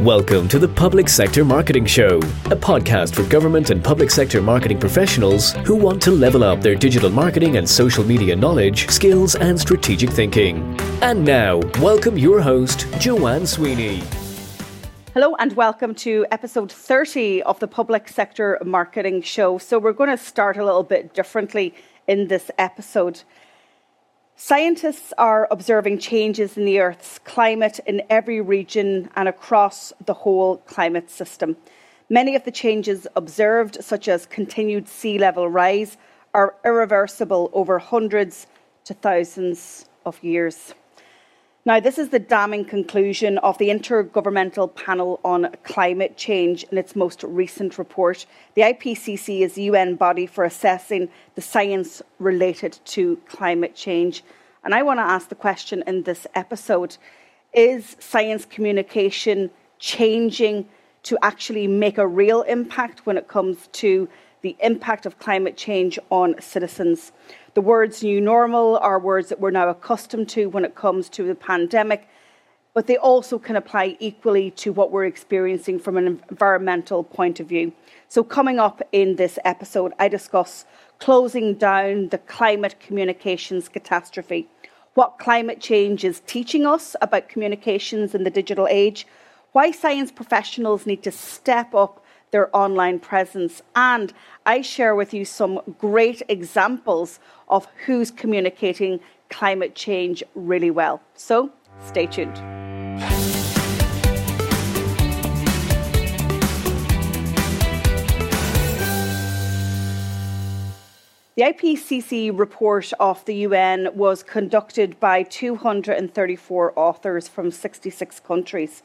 Welcome to the Public Sector Marketing Show, a podcast for government and public sector marketing professionals who want to level up their digital marketing and social media knowledge, skills, and strategic thinking. And now, welcome your host, Joanne Sweeney. Hello and welcome to episode 30 of the Public Sector Marketing Show. So, we're going to start a little bit differently in this episode. Scientists are observing changes in the Earth's climate in every region and across the whole climate system. Many of the changes observed, such as continued sea level rise, are irreversible over hundreds to thousands of years. Now, this is the damning conclusion of the Intergovernmental Panel on Climate Change in its most recent report. The IPCC is the UN body for assessing the science related to climate change. And I want to ask the question in this episode Is science communication changing to actually make a real impact when it comes to the impact of climate change on citizens? The words new normal are words that we're now accustomed to when it comes to the pandemic, but they also can apply equally to what we're experiencing from an environmental point of view. So, coming up in this episode, I discuss closing down the climate communications catastrophe, what climate change is teaching us about communications in the digital age, why science professionals need to step up their online presence. And I share with you some great examples of who's communicating climate change really well. So stay tuned. The IPCC report of the UN was conducted by 234 authors from 66 countries.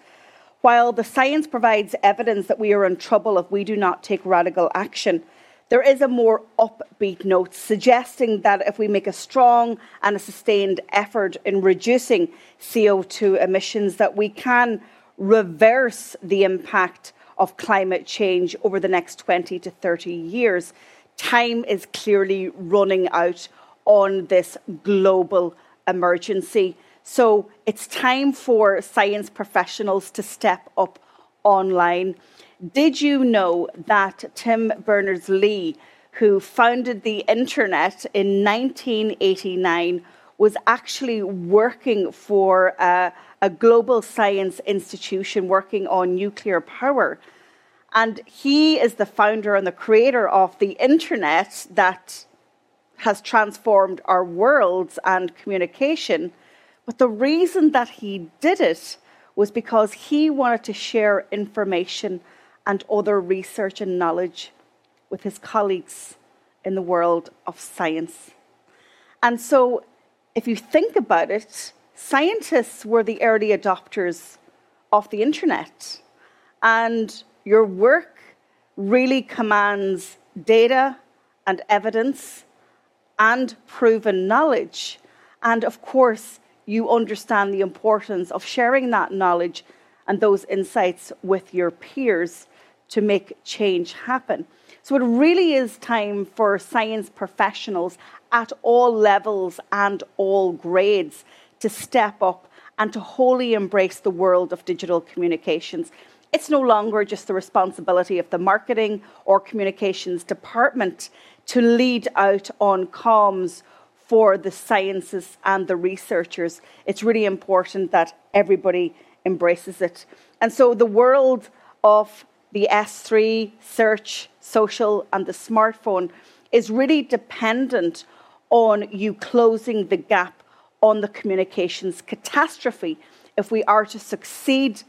While the science provides evidence that we are in trouble if we do not take radical action, there is a more upbeat note suggesting that if we make a strong and a sustained effort in reducing CO2 emissions, that we can reverse the impact of climate change over the next 20 to 30 years. Time is clearly running out on this global emergency. So it's time for science professionals to step up online. Did you know that Tim Berners Lee, who founded the internet in 1989, was actually working for a, a global science institution working on nuclear power? And he is the founder and the creator of the internet that has transformed our worlds and communication. But the reason that he did it was because he wanted to share information and other research and knowledge with his colleagues in the world of science. And so, if you think about it, scientists were the early adopters of the internet. And your work really commands data and evidence and proven knowledge. And of course, you understand the importance of sharing that knowledge and those insights with your peers to make change happen. So it really is time for science professionals at all levels and all grades to step up and to wholly embrace the world of digital communications. It's no longer just the responsibility of the marketing or communications department to lead out on comms for the sciences and the researchers. It's really important that everybody embraces it. And so the world of the S3, search, social, and the smartphone is really dependent on you closing the gap on the communications catastrophe if we are to succeed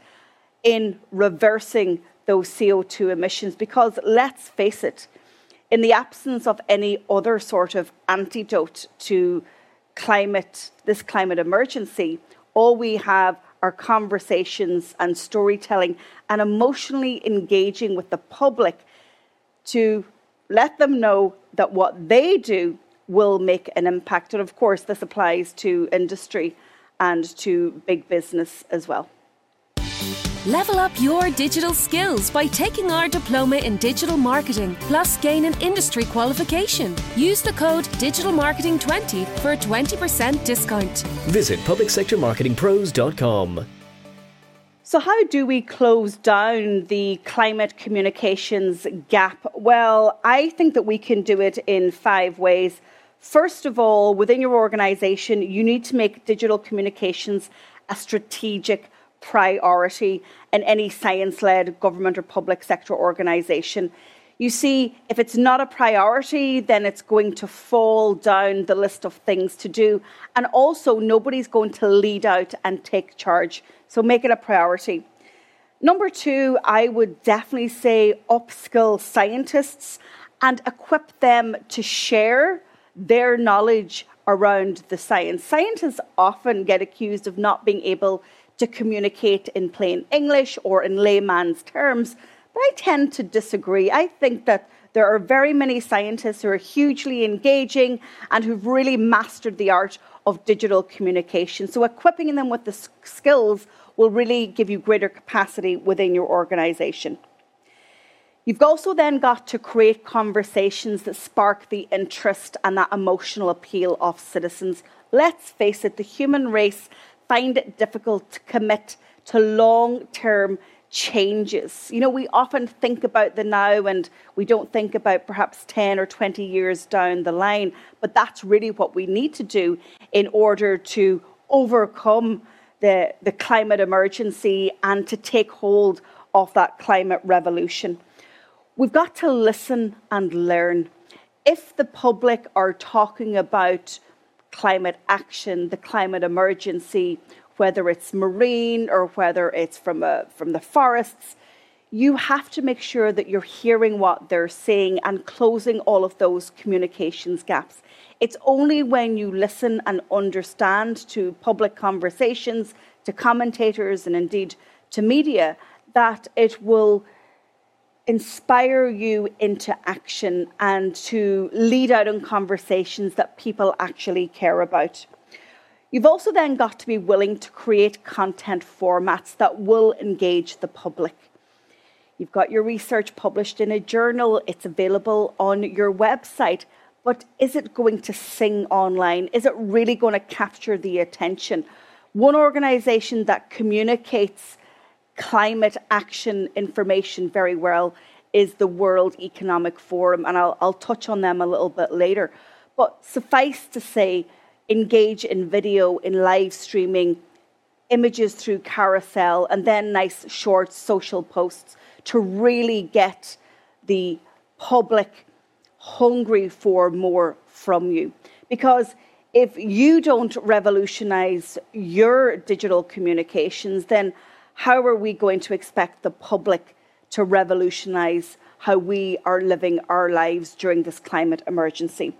in reversing those CO2 emissions. Because let's face it, in the absence of any other sort of antidote to climate, this climate emergency, all we have are conversations and storytelling and emotionally engaging with the public to let them know that what they do will make an impact. And of course, this applies to industry and to big business as well. Level up your digital skills by taking our diploma in digital marketing, plus gain an industry qualification. Use the code DigitalMarketing20 for a 20% discount. Visit publicsectormarketingpros.com. So, how do we close down the climate communications gap? Well, I think that we can do it in five ways. First of all, within your organization, you need to make digital communications a strategic priority in any science led government or public sector organization. You see, if it's not a priority, then it's going to fall down the list of things to do. And also, nobody's going to lead out and take charge. So make it a priority. Number two, I would definitely say upskill scientists and equip them to share their knowledge around the science. Scientists often get accused of not being able to communicate in plain English or in layman's terms, but I tend to disagree. I think that there are very many scientists who are hugely engaging and who've really mastered the art of digital communication. So, equipping them with the skills will really give you greater capacity within your organization. You've also then got to create conversations that spark the interest and that emotional appeal of citizens. Let's face it, the human race find it difficult to commit to long term changes. You know, we often think about the now and we don't think about perhaps 10 or 20 years down the line, but that's really what we need to do in order to overcome the, the climate emergency and to take hold of that climate revolution. We've got to listen and learn. If the public are talking about climate action, the climate emergency, whether it's marine or whether it's from, a, from the forests, you have to make sure that you're hearing what they're saying and closing all of those communications gaps. It's only when you listen and understand to public conversations, to commentators, and indeed to media that it will inspire you into action and to lead out in conversations that people actually care about. You've also then got to be willing to create content formats that will engage the public. You've got your research published in a journal, it's available on your website, but is it going to sing online? Is it really going to capture the attention? One organization that communicates climate action information very well is the World Economic Forum, and I'll, I'll touch on them a little bit later. But suffice to say, engage in video, in live streaming, images through carousel, and then nice short social posts to really get the public hungry for more from you. Because if you don't revolutionize your digital communications, then how are we going to expect the public to revolutionize how we are living our lives during this climate emergency?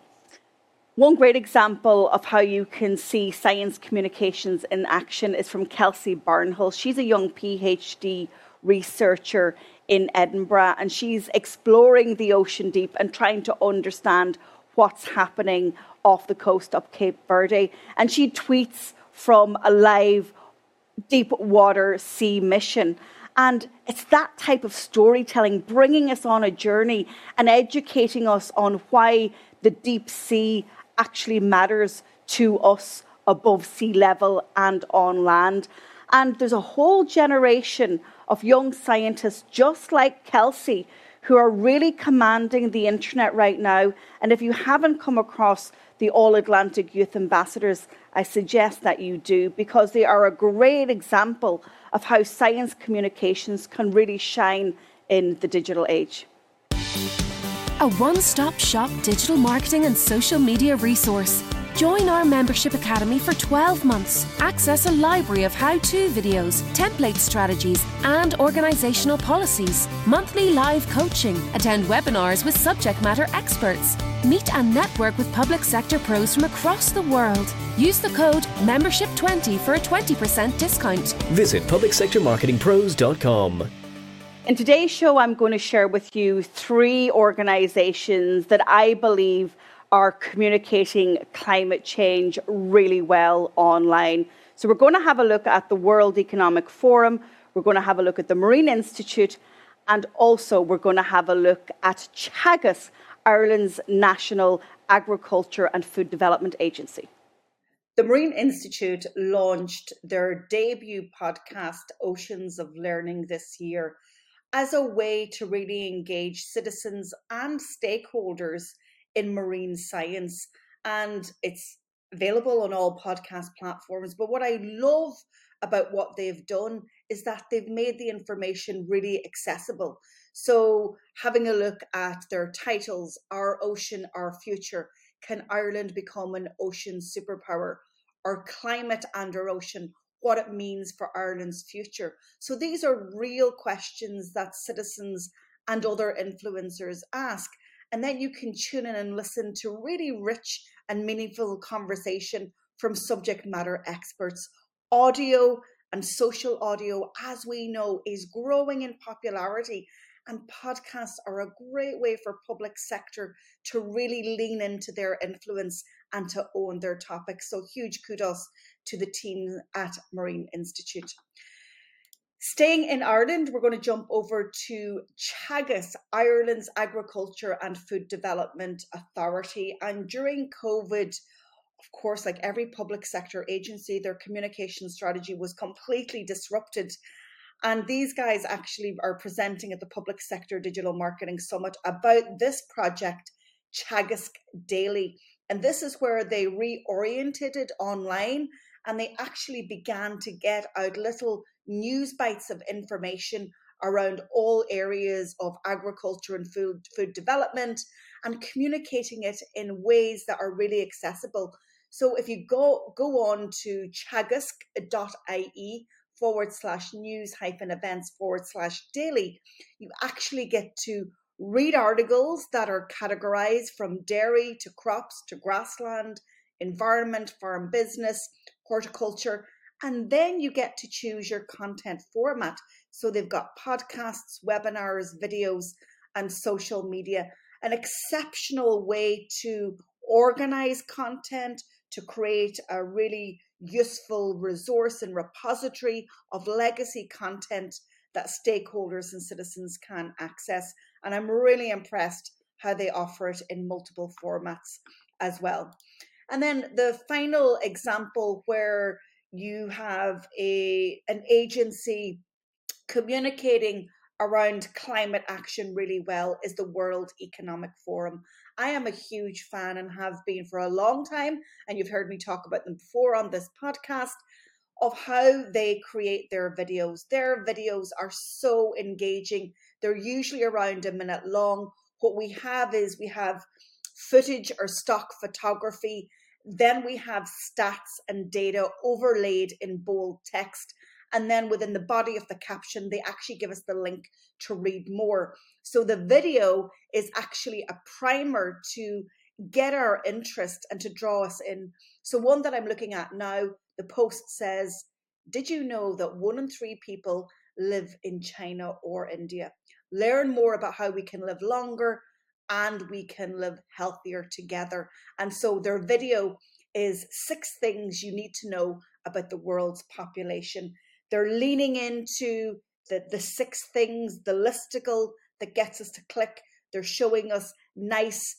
One great example of how you can see science communications in action is from Kelsey Barnhill. She's a young PhD researcher in Edinburgh and she's exploring the ocean deep and trying to understand what's happening off the coast of Cape Verde. And she tweets from a live deep water sea mission. And it's that type of storytelling bringing us on a journey and educating us on why the deep sea actually matters to us above sea level and on land. And there's a whole generation of young scientists just like Kelsey who are really commanding the internet right now. And if you haven't come across the All Atlantic Youth Ambassadors, I suggest that you do because they are a great example of how science communications can really shine in the digital age. A one stop shop digital marketing and social media resource. Join our membership academy for 12 months. Access a library of how to videos, template strategies, and organizational policies. Monthly live coaching. Attend webinars with subject matter experts. Meet and network with public sector pros from across the world. Use the code MEMBERSHIP20 for a 20% discount. Visit publicsectormarketingpros.com. In today's show, I'm going to share with you three organizations that I believe are communicating climate change really well online. So, we're going to have a look at the World Economic Forum, we're going to have a look at the Marine Institute, and also we're going to have a look at Teagasc, Ireland's national agriculture and food development agency. The Marine Institute launched their debut podcast, Oceans of Learning, this year as a way to really engage citizens and stakeholders in marine science. And it's available on all podcast platforms. But what I love about what they've done is that they've made the information really accessible. So, having a look at their titles, Our Ocean, Our Future, Can Ireland Become an Ocean Superpower? Our Climate and Our Ocean, what it means for Ireland's future. So, these are real questions that citizens and other influencers ask. And then you can tune in and listen to really rich and meaningful conversation from subject matter experts. Audio and social audio, as we know, is growing in popularity. And podcasts are a great way for public sector to really lean into their influence and to own their topics. So huge kudos to the team at Marine Institute. Staying in Ireland, we're going to jump over to Teagasc, Ireland's Agriculture and Food Development Authority. And during COVID, of course, like every public sector agency, their communication strategy was completely disrupted. And these guys actually are presenting at the Public Sector Digital Marketing Summit about this project, Teagasc Daily. And this is where they reoriented it online and they actually began to get out little news bites of information around all areas of agriculture and food food development and communicating it in ways that are really accessible. So if you go go on to teagasc.ie forward slash news hyphen events forward slash daily, you actually get to read articles that are categorized from dairy to crops to grassland, environment, farm business, horticulture, and then you get to choose your content format. So they've got podcasts, webinars, videos, and social media. An exceptional way to organize content, to create a really useful resource and repository of legacy content that stakeholders and citizens can access. And I'm really impressed how they offer it in multiple formats as well. And then the final example where you have a an agency communicating around climate action really well is the World Economic Forum. I am a huge fan and have been for a long time, and you've heard me talk about them before on this podcast of how they create their videos. Their videos are so engaging. They're usually around a minute long. What we have is we have footage or stock photography then we have stats and data overlaid in bold text. And then within the body of the caption, they actually give us the link to read more. So the video is actually a primer to get our interest and to draw us in. So, one that I'm looking at now, the post says, Did you know that one in three people live in China or India? Learn more about how we can live longer, and we can live healthier together. And so their video is six things you need to know about the world's population. They're leaning into the, the six things, the listicle that gets us to click. They're showing us nice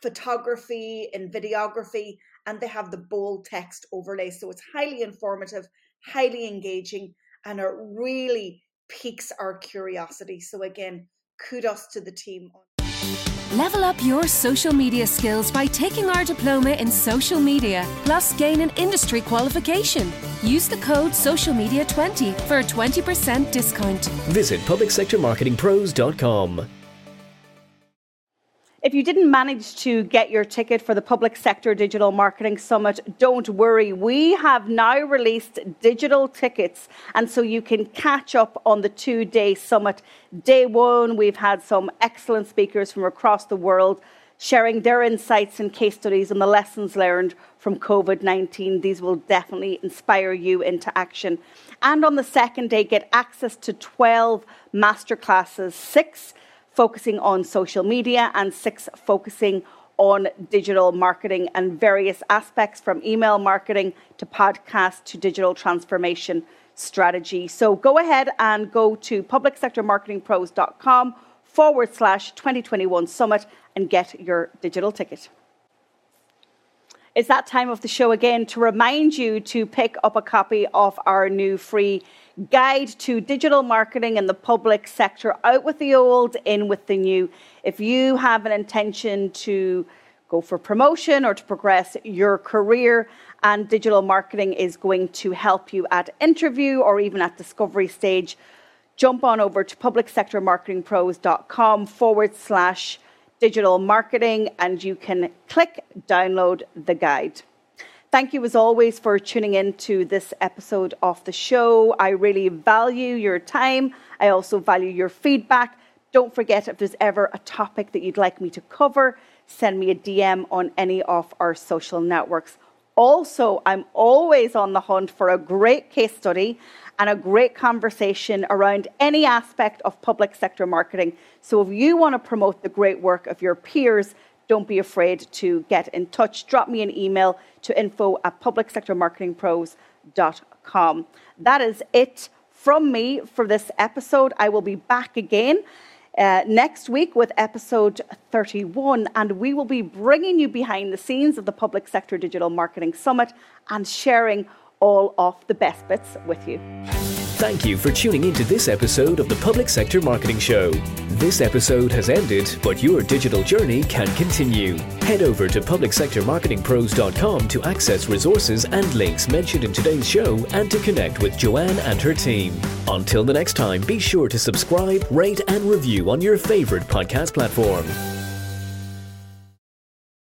photography and videography, and they have the bold text overlay. So it's highly informative, highly engaging, and it really piques our curiosity. So, again, kudos to the team. Level up your social media skills by taking our diploma in social media, plus gain an industry qualification. Use the code SOCIALMEDIA20 for a 20% discount. Visit publicsectormarketingpros.com. If you didn't manage to get your ticket for the Public Sector Digital Marketing Summit, don't worry. We have now released digital tickets, and so you can catch up on the two day summit. Day one, we've had some excellent speakers from across the world sharing their insights and case studies on the lessons learned from COVID 19. These will definitely inspire you into action. And on the second day, get access to 12 masterclasses, six focusing on social media, and six focusing on digital marketing and various aspects from email marketing to podcast to digital transformation strategy. So go ahead and go to publicsectormarketingpros.com forward slash 2021 summit and get your digital ticket. It's that time of the show again to remind you to pick up a copy of our new free guide to digital marketing in the public sector. Out with the old, in with the new. If you have an intention to go for promotion or to progress your career, and digital marketing is going to help you at interview or even at discovery stage, jump on over to publicsectormarketingpros.com forward slash digital marketing and you can click download the guide. Thank you as always for tuning in to this episode of the show. I really value your time. I also value your feedback. Don't forget if there's ever a topic that you'd like me to cover, send me a DM on any of our social networks. Also, I'm always on the hunt for a great case study and a great conversation around any aspect of public sector marketing. So if you want to promote the great work of your peers, don't be afraid to get in touch. Drop me an email to info at publicsectormarketingpros.com. That is it from me for this episode. I will be back again. Uh, next week with episode 31, and we will be bringing you behind the scenes of the Public Sector Digital Marketing Summit and sharing all of the best bits with you. Thank you for tuning into this episode of the Public Sector Marketing Show. This episode has ended, but your digital journey can continue. Head over to publicsectormarketingpros.com to access resources and links mentioned in today's show and to connect with Joanne and her team. Until the next time, be sure to subscribe, rate, and review on your favorite podcast platform.